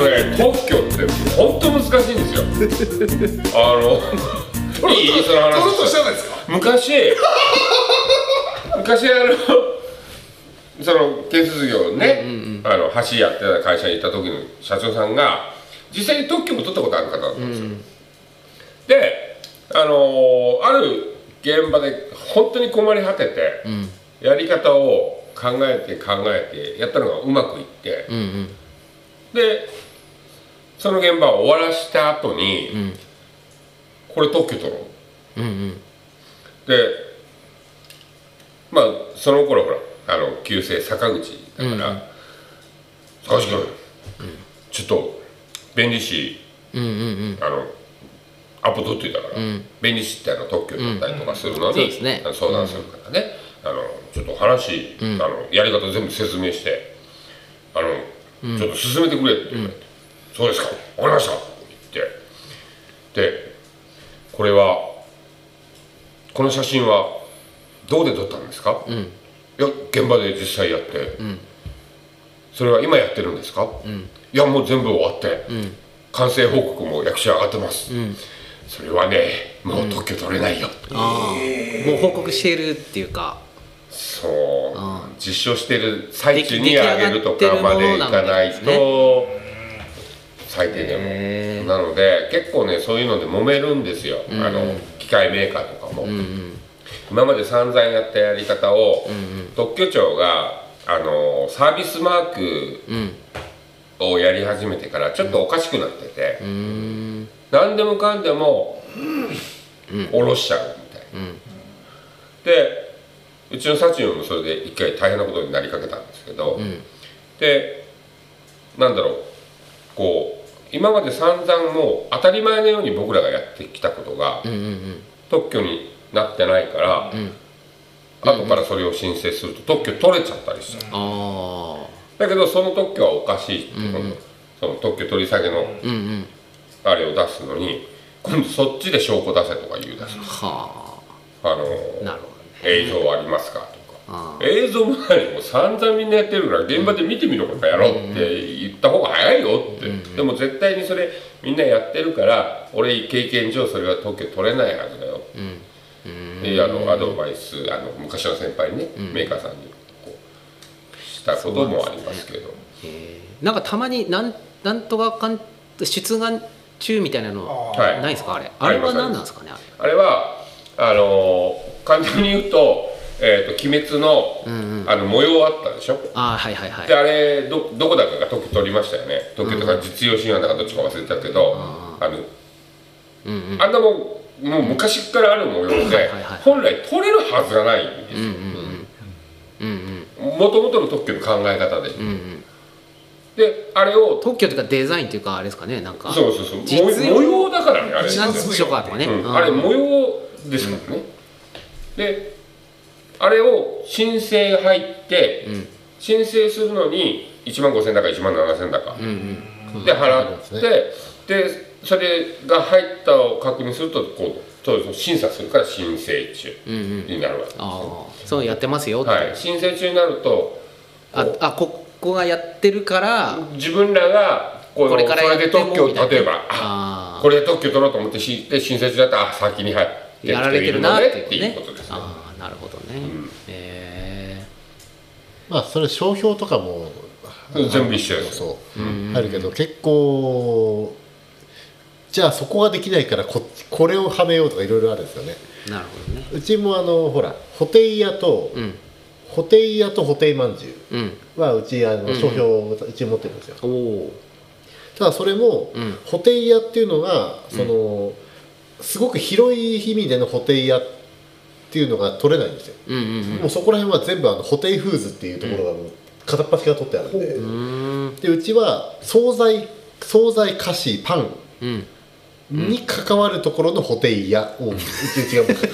あのね特許って本当難しいんですよ。あのいいその話。昔昔あのその建設業ね、あの橋やってた会社にいた時の社長さんが実際に特許も取ったことある方だったんですよ、であのある現場で本当に困り果てて、やり方を考えて考えてやったのがうまくいって、うんうん。でその現場を終わらした後に、んこれ特許取ろう。うんうん。でまあその頃ほらあの旧姓坂口だから「坂口君、ちょっと弁理士うんうんうん。あのアポ取っといたから、ん。弁理士ってあの特許取ったりとかするのに、そうですね。相談するからね、あのちょっと話、あのやり方全部説明してあの、ちょっと進めてくれって言われて「そうですか。分かりました」って。言ってでこれはこの写真はどうで撮ったんですか、いや現場で実際やって、それは今やってるんですか、いやもう全部終わって、完成報告も役所上がってます、それはねもう特許取れないよ、ああ。もう報告しているっていうか。そう。あ実証してる最中に出来上げるとかまでいかないと最低でへもなので結構ねそういうので揉めるんですよ、あの機械メーカーとかも、今まで散々やったやり方を、特許庁があのサービスマークうん。をやり始めてからちょっとおかしくなってて、うーん。何でもかんでも下ろしちゃうみたいな、でうちのサチモもそれで一回大変なことになりかけたんですけど、でなんだろう。こう今まで散々もう当たり前のように僕らがやってきたことが特許になってないから、後からそれを申請すると特許取れちゃったりしちゃうあだけどその特許はおかしいってその特許取り下げのあれを出すのに今度そっちで証拠出せとか言う出すはあ。の映像ありますかと映像も何も散々みんなやってるから現場で見てみろとかやろうって言った方が早いよって、でも絶対にそれみんなやってるから俺経験上それは特許取れないはずだよ、であのアドバイスあの昔の先輩にね、メーカーさんにこうしたこともありますけど。へえなんかたまになんなんとかかん出願中みたいなのないですか？あれ。ああれは何なんですかね？あれはあの簡単に言うと「えー、と鬼滅の」あの模様あったでしょ？ああはいはいはい。であれどどこだかが特許取りましたよね。特許とか実用新案だかどっちか忘れたけど、あのうんうん。あんなもんもう昔からある模様ではいはい本来取れるはずがないんですよ。うんうんもともとの特許の考え方で、うんうん。であれを特許というかデザインというかあれですかね？なんか。そうそうそう。模様だからねあれ。なんとかとかね、うん、あれ模様ですからね、であれを申請入って、ん。申請するのに1万5000だか1万7000だか、うんうん。で払って、でそれが入ったを確認するとこうそうそう審査するから申請中うんうん。になるわけ、ああ。そうやってますよはい、申請中になるとああここがやってるから自分らがこうこれからやそれで特許を例えばあこれで特許取ろうと思ってしで申請中だったらあ先に入ってやられてるなっていうことですね。ああなるほどね、えまあそれ商標とかも全部一緒ですそう、あるけど結構じゃあそこができないからここれをはめようとかいろいろあるんですよね。ー、なるほどね。うちもあのほらホテイヤと、うん。ホテイヤとホテイまんじゅうん。うはうちあの商標をうち持ってるんですよ、おお。ただそれも、うん。ホテイヤっていうのがその、すごく広い意味でのホテイヤっていうのが取れないんですよ、もうそこら辺は全部あのホテイフーズっていうところが片っ端が取ってあるんで、うん。でうちは惣菜惣菜菓子パンうん。に関わるところのホテイヤをうちうちが持って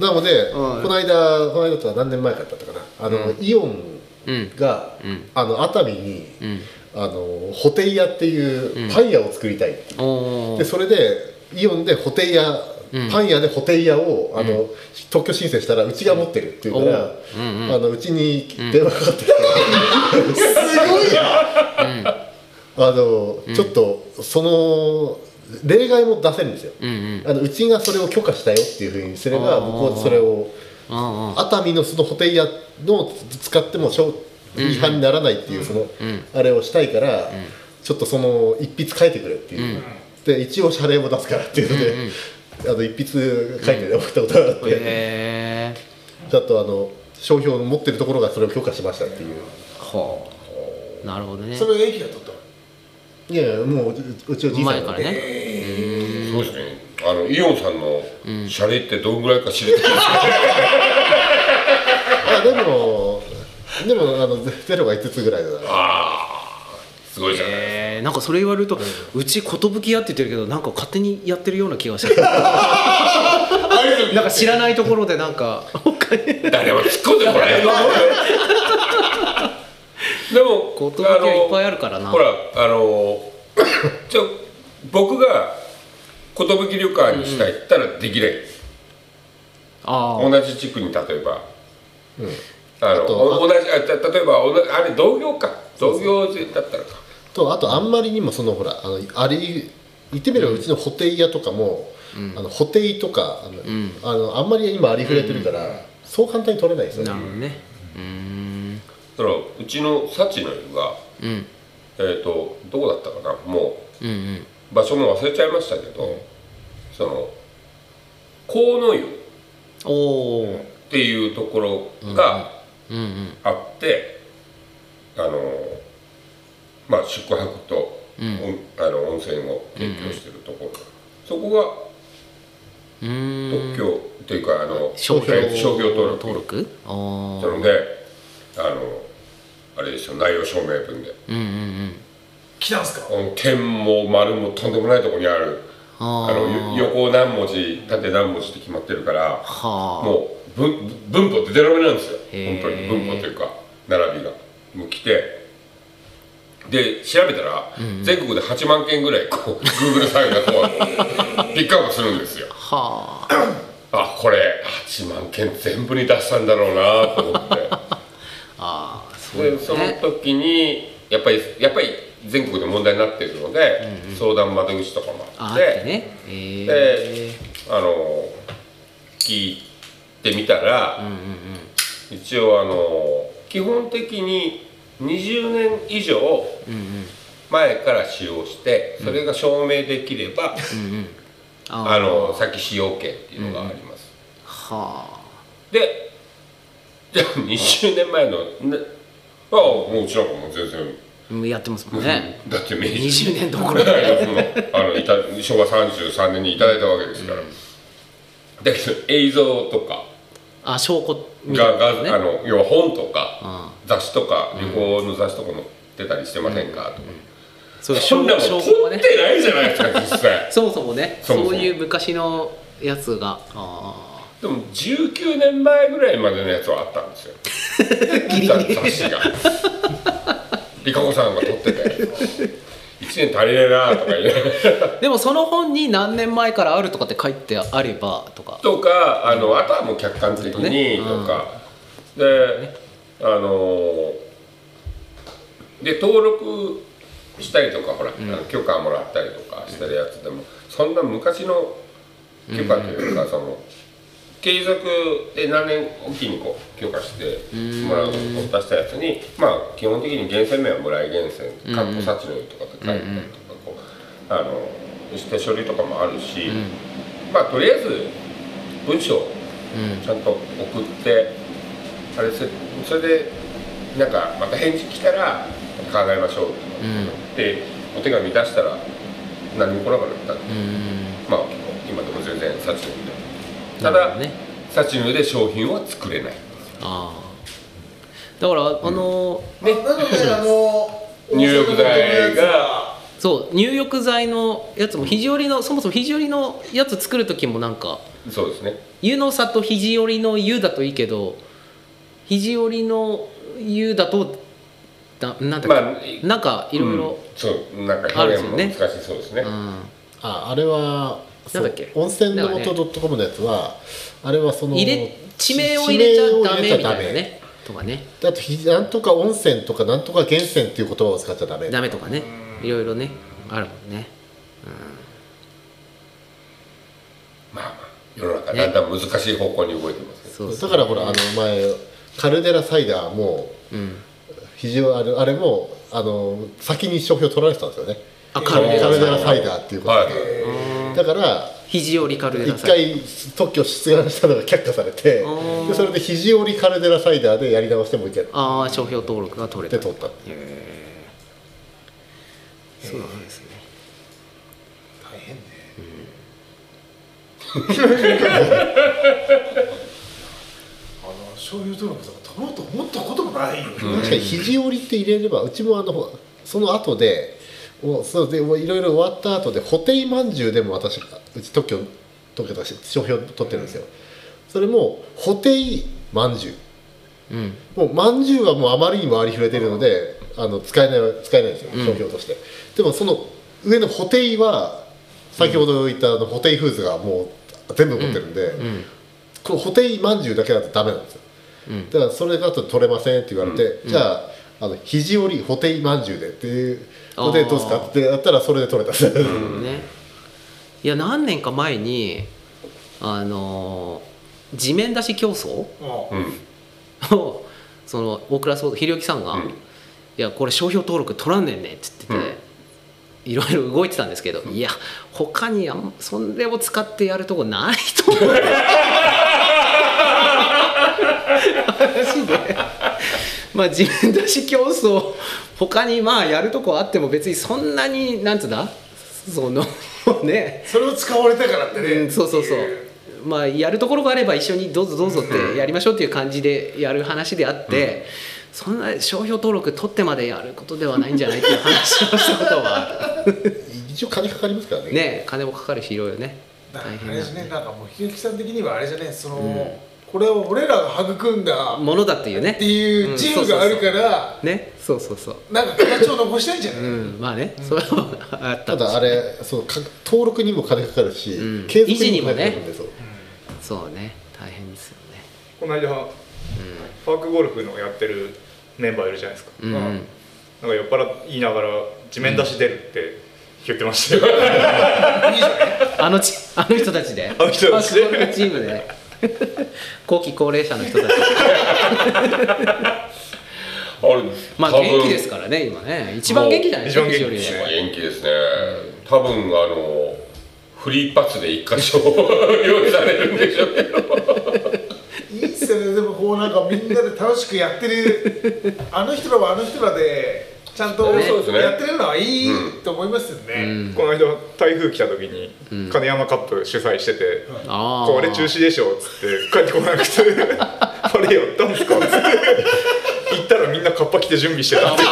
なので、うん。この間この間とは何年前かだったかな。あの、イオンうんが、うん。あの熱海に、うん。あのホテイヤっていうパン屋を作りたいでそれでイオンでホテイヤ、うん。パン屋でホテイヤをあの、特許申請したらうちが持ってるっていうから、あのうちに電話かかって。きて、ごいやあの、ちょっとその例外も出せるんですよ、あのうちがそれを許可したよっていうふうにすれば僕はそれを熱海のそのホテイヤのを使ってもしょ違反にならないっていうその、あれをしたいから、ちょっとその一筆書いてくれっていう、で一応謝礼も出すからっていうので、あの一筆書いて送ったことがあって、へえちょっとあの商標を持ってるところがそれを許可しましたっていう。はあなるほどね。それを駅が取ったの？いやいやもうううちのじいさん前からね。そうですね。あのイオンさんの謝礼ってどんぐらいか知れてるんですか、あでもでもあのゼゼロが5つぐらいだからすごいじゃない、えー、なんかそれ言われると、うち寿屋って言ってるけどなんか勝手にやってるような気がして。なんか知らないところでなんか 誰も突っ込んでこない。でも寿はいっぱいあるからな。ほらあのちょ僕が寿旅館にしたいったらできない、ああ同じ地区に例えば、あのあとお同じ例えばあれ同業か。同業だったらかとあとあんまりにもそのほらあのあれ言ってみればうちのホテイヤとかも、あのホテイとかあの、あのあんまり今ありふれてるから、そう簡単に取れないですよね。なるほどね。うーん。だからうちの幸の湯がうん。えっ、とどこだったかな？もうんうん。う場所も忘れちゃいましたけど、その河野湯。っおおていうところがうんうん。あって、あのまあ宿泊と、おあの温泉を提供してるところ、そこが特許っていうかあの商標えー商標登録。なのであのあれですよ内容証明文で。うんうんうん。来たんすか？うん点も丸もとんでもないところにある。ああの横何文字縦何文字って決まってるからはあ。もう文文法ってゼロ目なんですよ。本当に。文法というか並びが。もう来てで調べたら、全国で8万件ぐらいこう Google さんがこう ピックアップするんですよ。はあ。あこれ8万件全部に出したんだろうなと思って。ああそうでそのね時にやっぱりやっぱり全国で問題になっているので、相談窓口とかもああっあっててね。えでえ。あの聞いてみたら、うんうんうん。一応あの基本的に20年以上前から使用してそれが証明できれば、あの先使用権っていうのがあります、はでじゃあ20年前のねあもううちなんかもう全然。やってますもんね。だって明治20年どころ。かあのいた昭和33年にいただいたわけですから、だけど映像とかあ証拠みがが、たいなのね。あの要は本とか、あ雑誌とか旅行の雑誌とか載ってたりしてませんか、とか。そうそんな証もん撮証拠がねってないじゃないですか実際。そもそもね。そういう昔のやつがあでも19年前ぐらいまでのやつはあったんですよ。ギリギリ。雑誌が。リカ子さんが撮ってて 1年足りねえなとか言いながらあでもその本に何年前からあるとかって書いてあればとか。とかあのあとはもう客観的ずっとねにうん。とか、であので登録したりとかほら、あの許可もらったりとかしてるやつでもそんな昔の許可というか、その継続で何年おきにこう許可してもらうを出したやつにまあ基本的に源泉名は村井源泉かっこ幸の湯とかって書いてあるとかこうあのして書類とかもあるし、まあとりあえず文章をちゃんと送って、あれせそれでなんかまた返事来たら考えましょうって、でお手紙出したら何も来なくなった。ん。で、まあ今でも全然幸の湯でただ、ね。幸の湯で商品は作れない。ああ。だからあのね、なのであの入浴剤が。そう入浴剤のやつも肘折のそもそも肘折のやつ作る時もなんかそうですね。湯の里肘折の湯だといいけど肘折の湯だとだなんだっけ、まあなんかいろいろそうなんかある表んですよね。現も難しそうですね。うん。ああれはなんだっけ？温泉のなんかね元 .com のやつはあれはその入れ地名を入れちゃダメみたいなねとかね。あとひなんとか温泉とかなんとか源泉っていう言葉を使っちゃダメ。ダメとかね。いろいろねあるもんね。まあまあ世の中だんだん難しい方向に動いてますねそうそう。だからほらあの前カルデラサイダーもうん。非常あれあれもあの先に商標取られてたんですよね。あカルデララサイダーっていうことはいで、だから肘折りカルデラ一サイ回特許出願したのが却下されてー。でそれで肘折りカルデラサイダーでやり直してもいける。ああ商標登録が取れた。で取ったそうなんですね。大変ね。あの商標登録とか取ろうと思ったこともないよね、確かに肘折りって入れればうちもあのその後でもうそうでもういろいろ終わった後で布袋まんじゅうでも私うち特許特許として商標取ってるんですよ。それも布袋まんじゅう。うん。もうまんじゅうはもうあまりにもありふれてるのであの使えない使えないんですよ商標として、でもその上の布袋は先ほど言ったあの布袋フーズがもう全部持ってるんで、うん。この布袋まんじゅうだけだとダメなんですよ、うん。だからそれだと取れませんって言われて、じゃああの肘折り布袋まんじゅうでっていうのでどうですかってやったらそれで取れた。ん。です、ね。いや何年か前にあのー地面出し競争？をその大倉総ひろゆきさんが、うん。いやこれ商標登録取らんねんね」っつってて、いろいろ動いてたんですけど、いや他にあんそれを使ってやるとこないと思う。話でまあ地面出し競争他にまあやるとこあっても別にそんなになんつうんだその ね。それを使われたからってね、うん、そうそうそう。まあやるところがあれば一緒にどうぞどうぞってやりましょうっていう感じでやる話であって、そんな商標登録取ってまでやることではないんじゃないっていう話をしたことは。一応金かかりますからね。ね金もかかるしいろいろね。大変で。すねななんかもうひろゆきさん的にはあれじゃねその、これを俺らが育んだものだっていうね。っていうチームがあるから、ね。そうそうそう。なんか形を残したいんじゃない、うんまあね、それはあったただあれそうか登録にも金かかるし、うん。継続維持にもね。そう。そうね。大変ですよね。この間、パークゴルフのやってるメンバーいるじゃないですか、うん、うんなんか酔っ払いながら地面出し出るって言ってましたよ、あのちあの人たちで。あの人たちで。チームで 後期高齢者の人たち。あれまあ元気ですからね今ね。一番元気じゃないですか一番元気でまあ元気ですね。多分あのフリーパッツで一箇所用意されるんでしょうけど。いいっすよね。でもこうなんかみんなで楽しくやってる。あの人らはあの人らでちゃんとやってるのはいいと思いますよね、うん。この間台風来た時にうん。金山カップ主催してて「あー。これ中止でしょ」っつって帰ってこなくて「あれやったんですか?」っつって行ったらみんなカッパ着て準備してた。って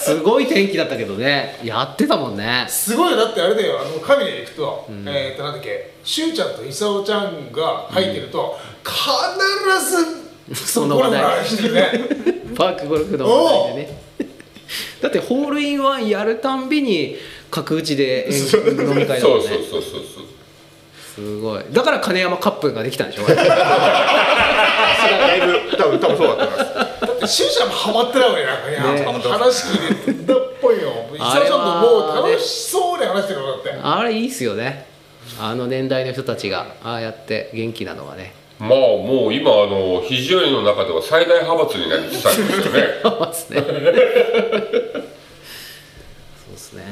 すごい天気だったけどね。やってたもんね。すごいよ。だってあれだよ。あの神で行くと、えー、となんだっけ？しゅうちゃんと功ちゃんが入ってると、必ずその話題。パークゴルフの話題でね。だってホールインワンやるたんびに角打ちで飲み会だもんね。そうそうそうそうすごい。だから金山カップができたんでしょだいぶ多分多分そうだと思います。だってしゅうちゃんもハマってないわよなんかいや、ね。話聞いてんだっぽいよあれは功ちゃんともう楽しそうに話してるのだって。あれいいっすよね。あの年代の人たちがああやって元気なのはねまあもう今あの肘折りの中では最大派閥になりつつありますよね。ね。そうですね。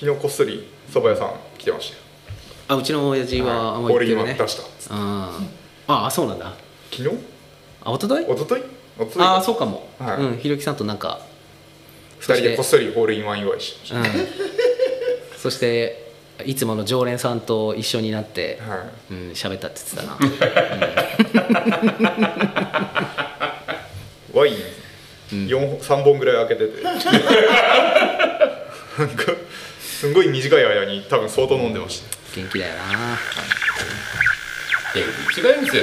昨日こっそり蕎麦屋さん来てましたよ。あうちの親父はあんまホール言ってるね。インワン出したうんああそうなんだ。昨日？あ一昨日一昨日ああそうかも、はい。うんひろきさんとなんか二人でこっそりホールインワン祝いしましうん。そしていつもの常連さんと一緒になってた、はい。うん喋ったって言ってたな。ワイン4 3本ぐらい開けてて。なんかすんごい短い間に多分相当飲んでました。元気だよな。違いますよ。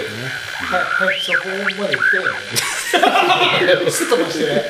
はいはいそこまで行きたいよね。すっとしてね